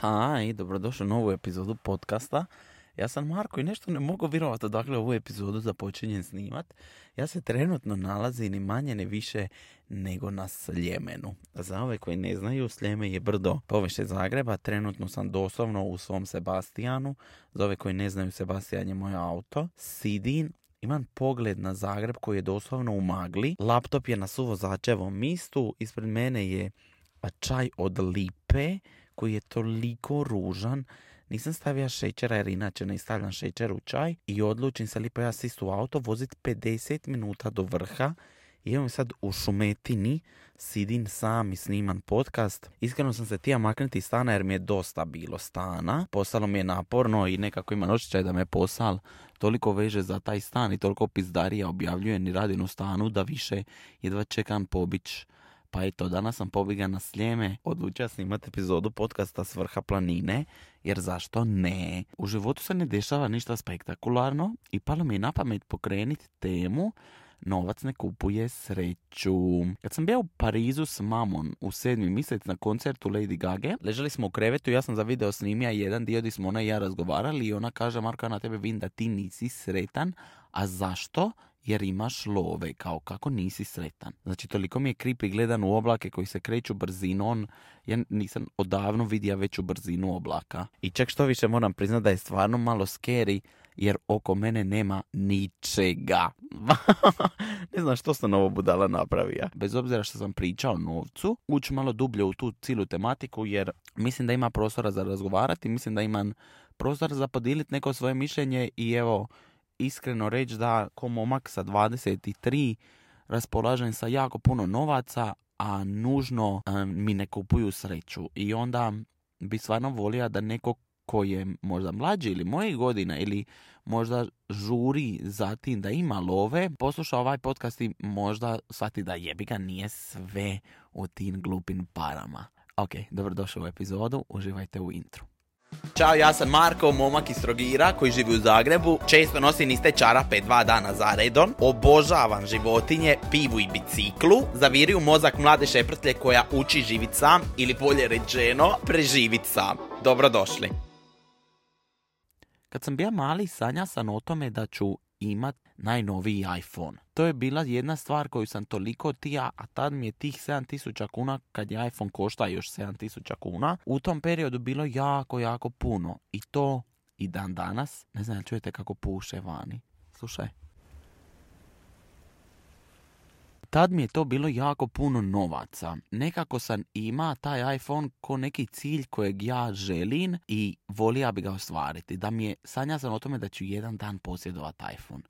Haj, dobrodošli u novu epizodu podcasta. Ja sam Marko i nešto ne mogu vjerovati dakle ovu epizodu započinjem snimat. Ja se trenutno nalazim ni manje ni više nego na Sljemenu. Za ove koji ne znaju, Sljeme je brdo povešte Zagreba. Trenutno sam doslovno u svom Sebastijanu. Za ove koji ne znaju, Sebastijan je moj auto. Sidim imam pogled na Zagreb koji je doslovno u magli. Laptop je na suvozačevom mistu. Ispred mene je čaj od lipe koji je toliko ružan. Nisam stavio šećera jer inače ne stavljam šećer u čaj i odlučim se lipo ja sistu u auto voziti 50 minuta do vrha i evo sad u šumetini, sidim sam i sniman podcast. Iskreno sam se tija maknuti iz stana jer mi je dosta bilo stana. Postalo mi je naporno i nekako ima osjećaj da me posal toliko veže za taj stan i toliko pizdarija objavljujem i radim u stanu da više jedva čekam pobić pa eto, danas sam pobjega na Sljeme, odlučio snimati epizodu podcasta Svrha planine, jer zašto ne? U životu se ne dešava ništa spektakularno i palo mi je na pamet pokreniti temu Novac ne kupuje sreću. Kad sam bio u Parizu s mamom u sedmi mjesec na koncertu Lady Gaga, ležali smo u krevetu ja sam za video snimija jedan dio gdje smo ona i ja razgovarali i ona kaže Marko, ja na tebe vidim da ti nisi sretan, a zašto? Jer imaš love, kao kako nisi sretan. Znači, toliko mi je creepy gledan u oblake koji se kreću brzinom, ja nisam odavno vidio veću brzinu oblaka. I čak što više moram priznati da je stvarno malo scary, jer oko mene nema ničega. ne znam što sam ovo budala napravio. Bez obzira što sam pričao novcu, ući malo dublje u tu cilu tematiku, jer mislim da ima prostora za razgovarati, mislim da imam prostor za podijeliti neko svoje mišljenje i evo, iskreno reći da ko momak sa 23 raspolažem sa jako puno novaca, a nužno mi ne kupuju sreću. I onda bi stvarno volio da neko ko je možda mlađi ili mojih godina ili možda žuri za tim da ima love, posluša ovaj podcast i možda shvati da jebi ga nije sve u tim glupim parama. Ok, dobrodošli u epizodu, uživajte u intru. Ćao, ja sam Marko, momak iz Trogira koji živi u Zagrebu. Često nosim iste čarape dva dana za redon. Obožavam životinje, pivu i biciklu. Zaviri u mozak mlade šeprtlje koja uči živit sam ili bolje rečeno preživit sam. Dobrodošli. Kad sam bio mali, sanja sam o tome da ću imat najnoviji iPhone. To je bila jedna stvar koju sam toliko tija, a tad mi je tih 7000 kuna, kad je iPhone košta još 7000 kuna, u tom periodu bilo jako, jako puno. I to i dan danas, ne znam, čujete kako puše vani. Slušaj. tad mi je to bilo jako puno novaca. Nekako sam ima taj iPhone ko neki cilj kojeg ja želim i volija bi ga ostvariti. Da mi je, sanja sam o tome da ću jedan dan posjedovati iPhone.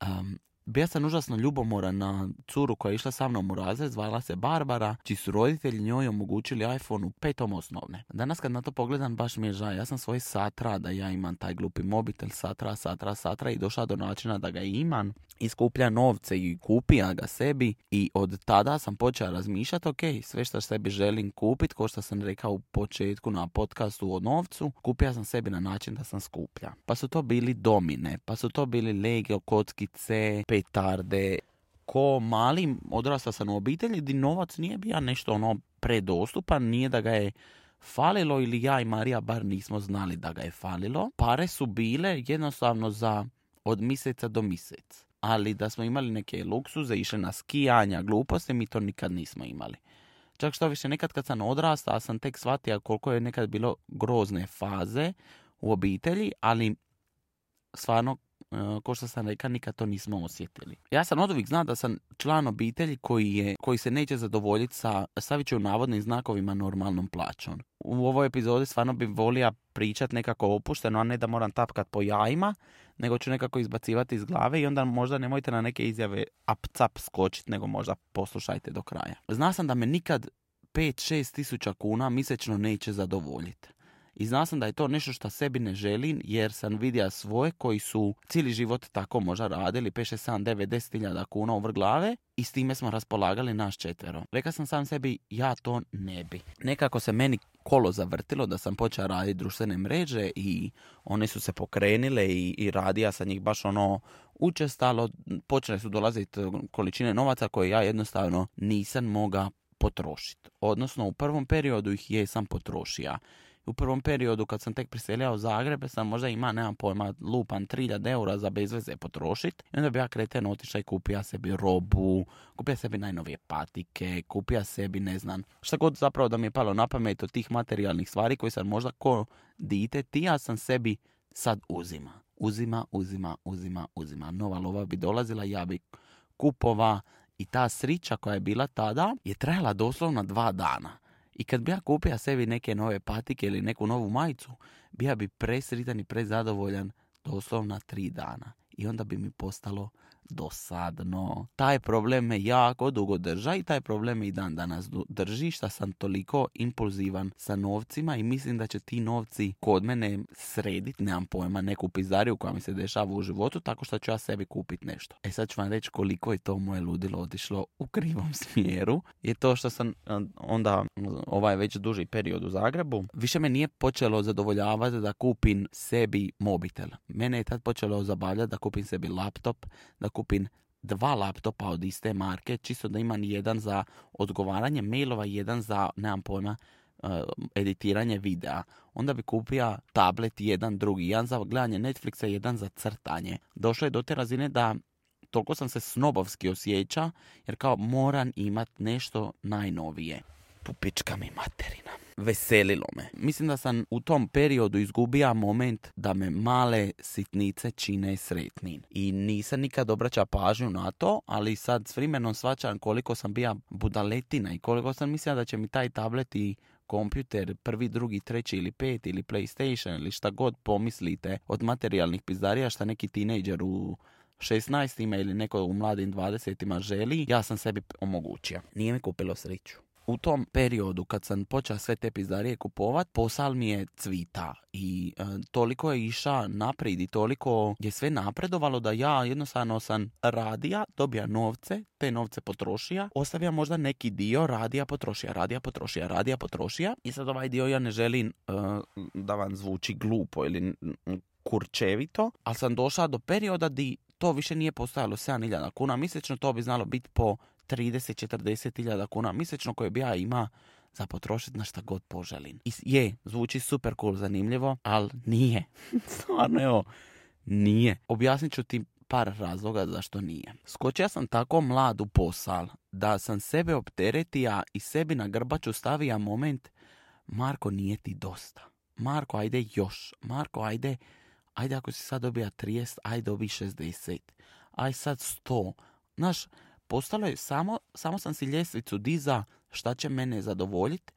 Um, bio sam užasno ljubomoran na curu koja je išla sa mnom u razred, zvala se Barbara, čiji su roditelji njoj omogućili iPhone u petom osnovne. Danas kad na to pogledam, baš mi je žao. Ja sam svoj satra da ja imam taj glupi mobitel, satra, satra, satra i došla do načina da ga imam i skuplja novce i kupija ga sebi i od tada sam počela razmišljati, ok, sve što sebi želim kupiti, ko što sam rekao u početku na podcastu o novcu, kupija sam sebi na način da sam skuplja. Pa su to bili domine, pa su to bili Lego, kockice, petarde. Ko mali odrastao sam u obitelji gdje novac nije bio nešto ono predostupan, nije da ga je falilo ili ja i Marija bar nismo znali da ga je falilo. Pare su bile jednostavno za od mjeseca do mjesec. Ali da smo imali neke luksuze, išli na skijanja, gluposti, mi to nikad nismo imali. Čak što više, nekad kad sam odrastao, sam tek shvatio koliko je nekad bilo grozne faze u obitelji, ali stvarno ko što sam rekao, nikad to nismo osjetili. Ja sam od uvijek znao da sam član obitelji koji, je, koji se neće zadovoljiti sa, stavit ću navodnim znakovima, normalnom plaćom. U ovoj epizodi stvarno bi volio pričat nekako opušteno, a ne da moram tapkat po jajima, nego ću nekako izbacivati iz glave i onda možda nemojte na neke izjave up-cap skočiti, nego možda poslušajte do kraja. Zna sam da me nikad 5-6 tisuća kuna mjesečno neće zadovoljiti. I znao sam da je to nešto što sebi ne želim jer sam vidio svoje koji su cijeli život tako možda radili 5, 6, 7, 9, 10 hiljada kuna over glave i s time smo raspolagali naš četvero. Rekao sam sam sebi ja to ne bi. Nekako se meni kolo zavrtilo da sam počeo raditi društvene mreže i one su se pokrenile i, i radija sa njih baš ono učestalo. Počele su dolaziti količine novaca koje ja jednostavno nisam mogao potrošiti. Odnosno u prvom periodu ih jesam potrošio U prvom periodu kad sam tek priseljao u Zagreb, sam možda ima, nemam pojma, lupan 3000 eura za bezveze potrošit. I onda bi ja kreten otišao i kupio sebi robu, kupio sebi najnovije patike, kupio sebi, ne znam, šta god zapravo da mi je palo na pamet od tih materijalnih stvari koji sam možda ko dite, ti ja sam sebi sad uzima. Uzima, uzima, uzima, uzima. Nova lova bi dolazila, ja bi kupova i ta srića koja je bila tada je trajala doslovno dva dana. I kad bi ja kupio sebi neke nove patike ili neku novu majicu, bija bi presritan i prezadovoljan doslovno tri dana. I onda bi mi postalo dosadno. Taj problem me jako dugo drža i taj problem me i dan danas drži što sam toliko impulzivan sa novcima i mislim da će ti novci kod mene srediti, nemam pojma, neku pizariju koja mi se dešava u životu tako što ću ja sebi kupiti nešto. E sad ću vam reći koliko je to moje ludilo otišlo u krivom smjeru. Je to što sam onda ovaj već duži period u Zagrebu, više me nije počelo zadovoljavati da kupim sebi mobitel. Mene je tad počelo zabavljati da kupim sebi laptop, da kupim dva laptopa od iste marke, čisto da imam jedan za odgovaranje mailova, jedan za, nemam pojma, eh, editiranje videa. Onda bi kupio tablet jedan drugi, jedan za gledanje Netflixa, jedan za crtanje. Došlo je do te razine da toliko sam se snobovski osjeća, jer kao moram imat nešto najnovije. Pupička mi materina veselilo me. Mislim da sam u tom periodu izgubio moment da me male sitnice čine sretnim. I nisam nikad obraća pažnju na to, ali sad s vremenom svačam koliko sam bija budaletina i koliko sam mislila da će mi taj tablet i kompjuter, prvi, drugi, treći ili pet ili PlayStation ili šta god pomislite od materijalnih pizdarija šta neki tinejdžer u 16 ili neko u mladim 20 želi, ja sam sebi omogućio. Nije mi kupilo sreću u tom periodu kad sam počeo sve te pizdarije kupovat, posal mi je cvita i e, toliko je iša naprijed i toliko je sve napredovalo da ja jednostavno sam radija, dobija novce, te novce potrošija, ostavija možda neki dio radija potrošija, radija potrošija, radija potrošija i sad ovaj dio ja ne želim e, da vam zvuči glupo ili kurčevito, ali sam došla do perioda di to više nije postojalo 7000 kuna. Mjesečno, to bi znalo biti po 30-40 hiljada kuna mjesečno koje bi ja ima za potrošiti na šta god poželim. I je, zvuči super cool, zanimljivo, ali nije. Stvarno evo, nije. Objasnit ću ti par razloga zašto nije. Skočio sam tako mlad u posal da sam sebe opteretija i sebi na grbaču stavija moment Marko nije ti dosta. Marko ajde još. Marko ajde, ajde ako si sad dobija 30, ajde dobi 60. Aj sad 100. Znaš, postalo je samo, samo sam si ljestvicu diza šta će mene zadovoljiti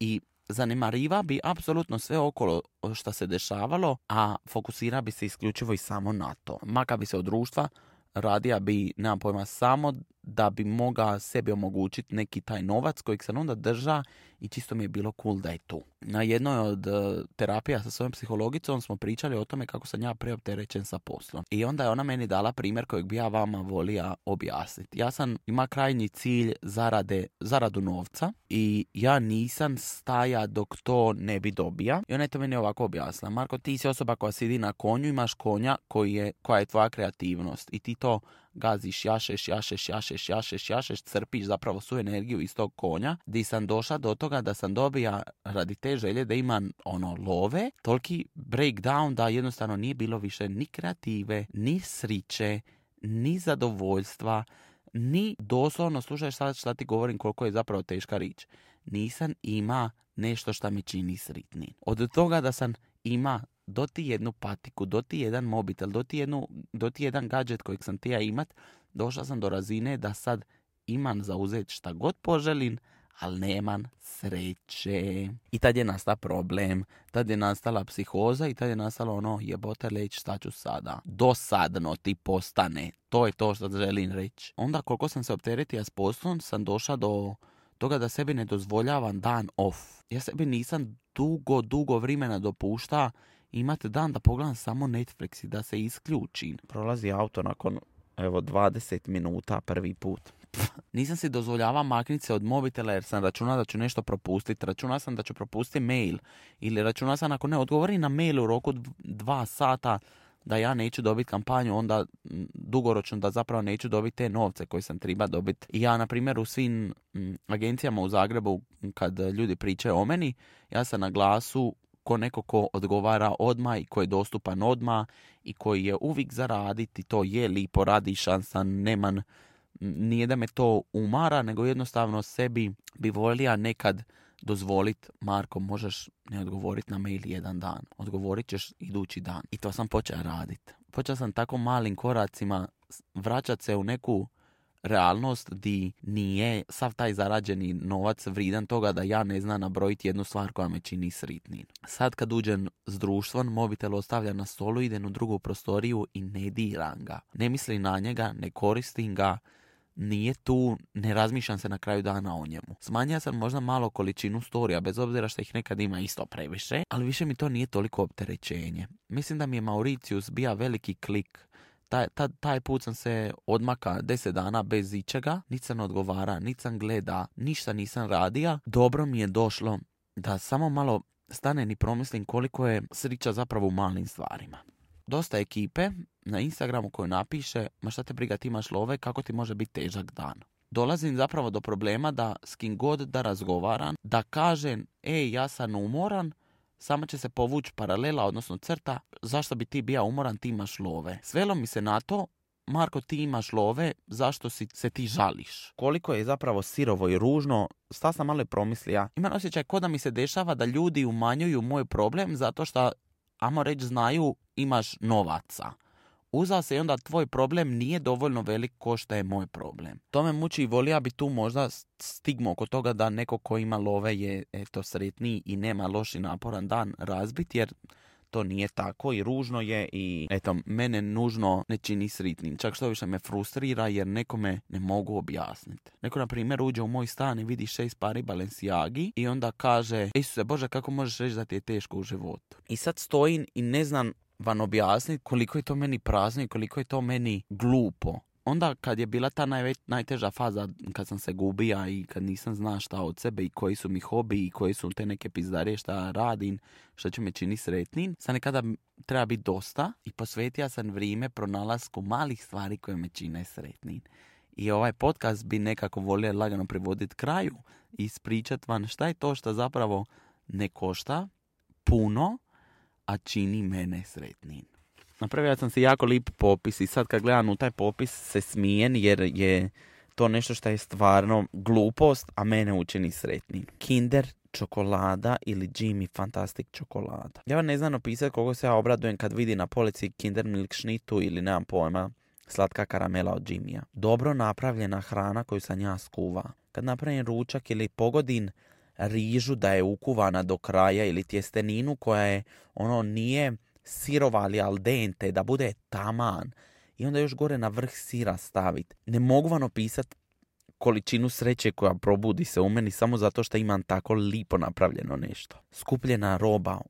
i zanemariva bi apsolutno sve okolo što se dešavalo, a fokusira bi se isključivo i samo na to. Maka bi se od društva radija bi, nemam pojma, samo da bi mogao sebi omogućiti neki taj novac kojeg sam onda drža i čisto mi je bilo cool da je tu. Na jednoj od uh, terapija sa svojom psihologicom smo pričali o tome kako sam ja preopterećen sa poslom. I onda je ona meni dala primjer kojeg bi ja vama volija objasniti. Ja sam ima krajnji cilj zarade, zaradu novca i ja nisam staja dok to ne bi dobija. I ona je to meni ovako objasnila. Marko, ti si osoba koja sidi na konju, imaš konja koji je, koja je tvoja kreativnost i ti to gaziš, jašeš, jašeš, jašeš, jašeš, jašeš, crpiš zapravo svu energiju iz tog konja, di sam došla do toga da sam dobija radi te želje da imam ono love, toliki breakdown da jednostavno nije bilo više ni kreative, ni sriće, ni zadovoljstva, ni doslovno, slušaj sad šta ti govorim koliko je zapravo teška rič. Nisam ima nešto što mi čini sritni. Od toga da sam ima do ti jednu patiku, do ti jedan mobitel, do ti, jednu, do ti jedan gadget kojeg sam tija imat, došla sam do razine da sad imam za uzeti šta god poželim, ali nemam sreće. I tad je nastao problem, tad je nastala psihoza i tad je nastalo ono jebote leć šta ću sada. Dosadno ti postane, to je to što želim reći. Onda koliko sam se opteretio s poslom sam došla do toga da sebi ne dozvoljavam dan off. Ja sebi nisam dugo, dugo vremena dopušta imate dan da pogledam samo Netflix i da se isključim. Prolazi auto nakon evo 20 minuta prvi put. Nisam si dozvoljavao makniti se od mobitela jer sam računao da ću nešto propustiti. Računao sam da ću propustiti mail. Ili računao sam ako ne odgovori na mail u roku dva sata da ja neću dobiti kampanju, onda dugoročno da zapravo neću dobiti te novce koje sam treba dobiti. I ja, na primjer, u svim agencijama u Zagrebu, kad ljudi pričaju o meni, ja sam na glasu ko neko ko odgovara odmah i ko je dostupan odmah i koji je uvijek za raditi, to je lipo, radi šansa, neman, nije da me to umara, nego jednostavno sebi bi volija nekad dozvolit, Marko, možeš ne odgovoriti na mail jedan dan. Odgovorit ćeš idući dan. I to sam počeo raditi. Počeo sam tako malim koracima vraćati se u neku realnost di nije sav taj zarađeni novac vridan toga da ja ne znam nabrojiti jednu stvar koja me čini sritnim. Sad kad uđem s društvom, mobitel ostavljam na stolu, idem u drugu prostoriju i ne diram ga. Ne mislim na njega, ne koristim ga, nije tu, ne razmišljam se na kraju dana o njemu. Smanjio sam možda malo količinu storija, bez obzira što ih nekad ima isto previše, ali više mi to nije toliko opterećenje. Mislim da mi je Mauricius bija veliki klik taj, taj, taj put sam se odmaka deset dana bez ičega, niti sam odgovara, niti sam gleda, ništa nisam radija. Dobro mi je došlo da samo malo stane i promislim koliko je srića zapravo u malim stvarima. Dosta ekipe na Instagramu koju napiše, ma šta te briga ti imaš love, kako ti može biti težak dan. Dolazim zapravo do problema da s kim god da razgovaram, da kažem, ej, ja sam umoran, samo će se povući paralela, odnosno crta, zašto bi ti bio umoran, ti imaš love. Svelo mi se na to, Marko, ti imaš love, zašto si se ti žališ? Koliko je zapravo sirovo i ružno, sta sam malo promislija. Imam osjećaj ko da mi se dešava da ljudi umanjuju moj problem zato što, amo reći, znaju imaš novaca uza se i onda tvoj problem nije dovoljno velik ko što je moj problem. To me muči i volija bi tu možda stigmo oko toga da neko ko ima love je eto sretniji i nema loši naporan dan razbit jer to nije tako i ružno je i eto mene nužno ne čini sritnim. Čak što više me frustrira jer nekome ne mogu objasniti. Neko na primjer uđe u moj stan i vidi šest pari Balenciagi i onda kaže Isuse Bože kako možeš reći da ti je teško u životu. I sad stojim i ne znam vam objasniti koliko je to meni prazno i koliko je to meni glupo. Onda kad je bila ta najteža faza kad sam se gubija i kad nisam zna šta od sebe i koji su mi hobi i koji su te neke pizdarije šta radim, što će me čini sretnim, sad nekada treba biti dosta i posvetio sam vrijeme pronalasku malih stvari koje me čine sretnim. I ovaj podcast bi nekako volio lagano privoditi kraju i ispričat vam šta je to što zapravo ne košta puno, a čini mene sretnim. Napravio sam si jako lip popis i sad kad gledam u taj popis se smijen jer je to nešto što je stvarno glupost, a mene učini sretnim. Kinder čokolada ili Jimmy Fantastic čokolada. Ja vam ne znam opisati koliko se ja obradujem kad vidi na polici Kinder Milk Schnitu ili nemam pojma slatka karamela od Jimmya. Dobro napravljena hrana koju sam ja skuva. Kad napravim ručak ili pogodin rižu da je ukuvana do kraja ili tjesteninu koja je ono nije sirova ali al dente da bude taman i onda još gore na vrh sira staviti. Ne mogu vam opisati količinu sreće koja probudi se u meni samo zato što imam tako lipo napravljeno nešto. Skupljena roba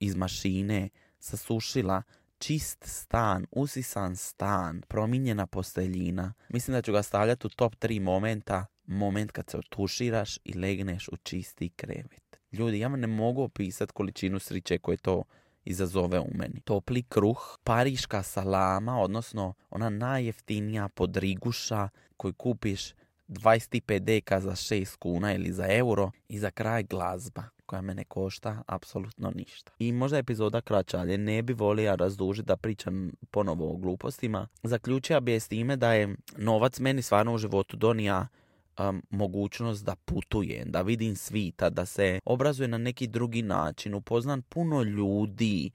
iz mašine, sasušila, čist stan, usisan stan, promijenjena posteljina. Mislim da ću ga stavljati u top 3 momenta moment kad se otuširaš i legneš u čisti krevet. Ljudi, ja ne mogu opisati količinu sriće koje to izazove u meni. Topli kruh, pariška salama, odnosno ona najjeftinija podriguša koju kupiš 25 deka za 6 kuna ili za euro i za kraj glazba koja me ne košta apsolutno ništa. I možda je epizoda kraća, ali ne bi volio razdužiti da pričam ponovo o glupostima. Zaključio bi je s time da je novac meni stvarno u životu donija um, mogućnost da putujem, da vidim svita, da se obrazuje na neki drugi način, upoznam puno ljudi,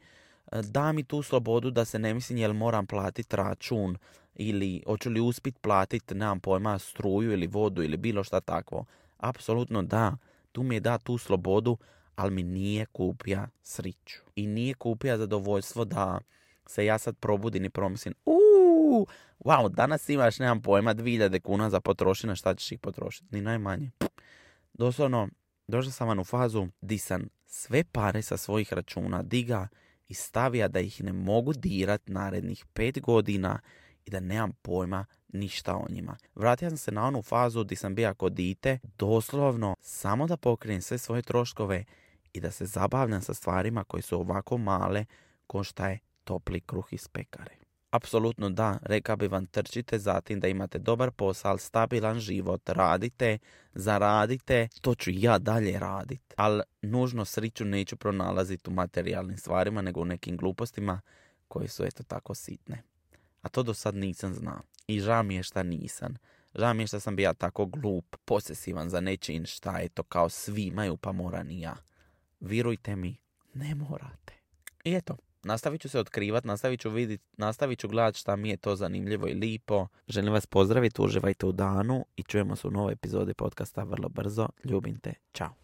da mi tu slobodu da se ne mislim jel moram platiti račun ili hoću li uspit platiti, nemam pojma, struju ili vodu ili bilo šta takvo. Apsolutno da, tu mi je da tu slobodu, ali mi nije kupija sriću. I nije kupija zadovoljstvo da se ja sad probudim i promislim, uuu, wow, danas imaš, nemam pojma, 2000 kuna za potrošiti, šta ćeš ih potrošiti? Ni najmanje. Doslovno, došao sam vam u fazu di sam sve pare sa svojih računa diga i stavija da ih ne mogu dirat narednih pet godina i da nemam pojma ništa o njima. Vratio sam se na onu fazu di sam bio kod dite, doslovno samo da pokrijem sve svoje troškove i da se zabavljam sa stvarima koje su ovako male ko šta je topli kruh iz pekare. Apsolutno da, reka bi vam trčite zatim da imate dobar posao, stabilan život, radite, zaradite, to ću ja dalje radit. Ali nužno sriću neću pronalaziti u materijalnim stvarima, nego u nekim glupostima koje su eto tako sitne. A to do sad nisam znao. I žao mi je šta nisam. Žao mi je šta sam bio tako glup, posesivan za nečin šta je to kao svi imaju pa mora ni ja. Virujte mi, ne morate. I eto, nastavit ću se otkrivat, nastavit ću vidit, nastavit ću gledat šta mi je to zanimljivo i lipo. Želim vas pozdraviti, uživajte u danu i čujemo se u novoj epizodi podcasta vrlo brzo. Ljubim te, čao.